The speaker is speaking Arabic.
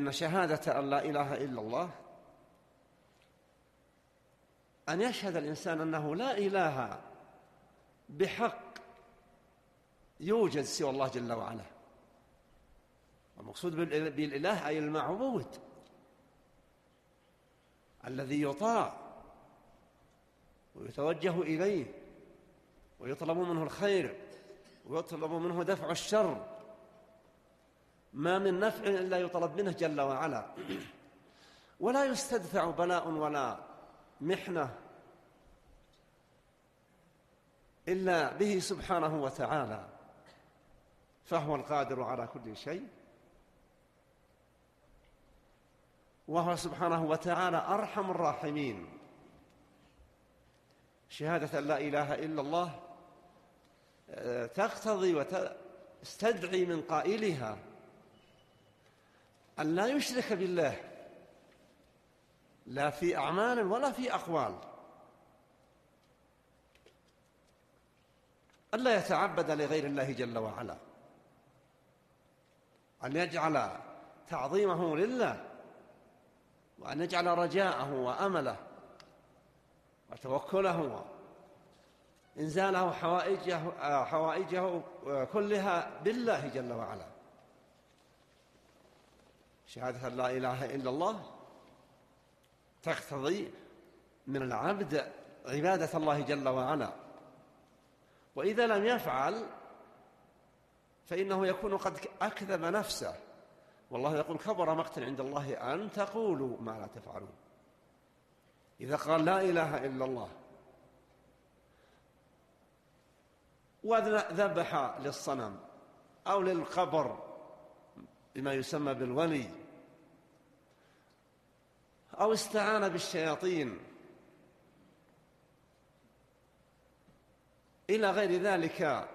أن شهادة أن لا إله إلا الله أن يشهد الإنسان أنه لا إله بحق يوجد سوى الله جل وعلا. المقصود بالإله أي المعبود. الذي يطاع ويتوجه إليه ويطلب منه الخير ويطلب منه دفع الشر. ما من نفع إلا يطلب منه جل وعلا. ولا يستدفع بلاء ولا محنة إلا به سبحانه وتعالى. فهو القادر على كل شيء. وهو سبحانه وتعالى أرحم الراحمين. شهادة لا إله إلا الله آه، تقتضي وتستدعي من قائلها. أن لا يشرك بالله. لا في أعمال ولا في أقوال. ألا يتعبد لغير الله جل وعلا. أن يجعل تعظيمه لله. وأن يجعل رجاءه وأمله. وتوكله. إنزاله حوائجه, حوائجه كلها بالله جل وعلا. شهادة لا إله إلا الله تقتضي من العبد عبادة الله جل وعلا. وإذا لم يفعل فإنه يكون قد أكذب نفسه. والله يقول كبر مقتا عند الله أن تقولوا ما لا تفعلون. إذا قال لا إله إلا الله. وذبح للصنم أو للقبر بما يسمى بالولي أو استعان بالشياطين. إلى غير ذلك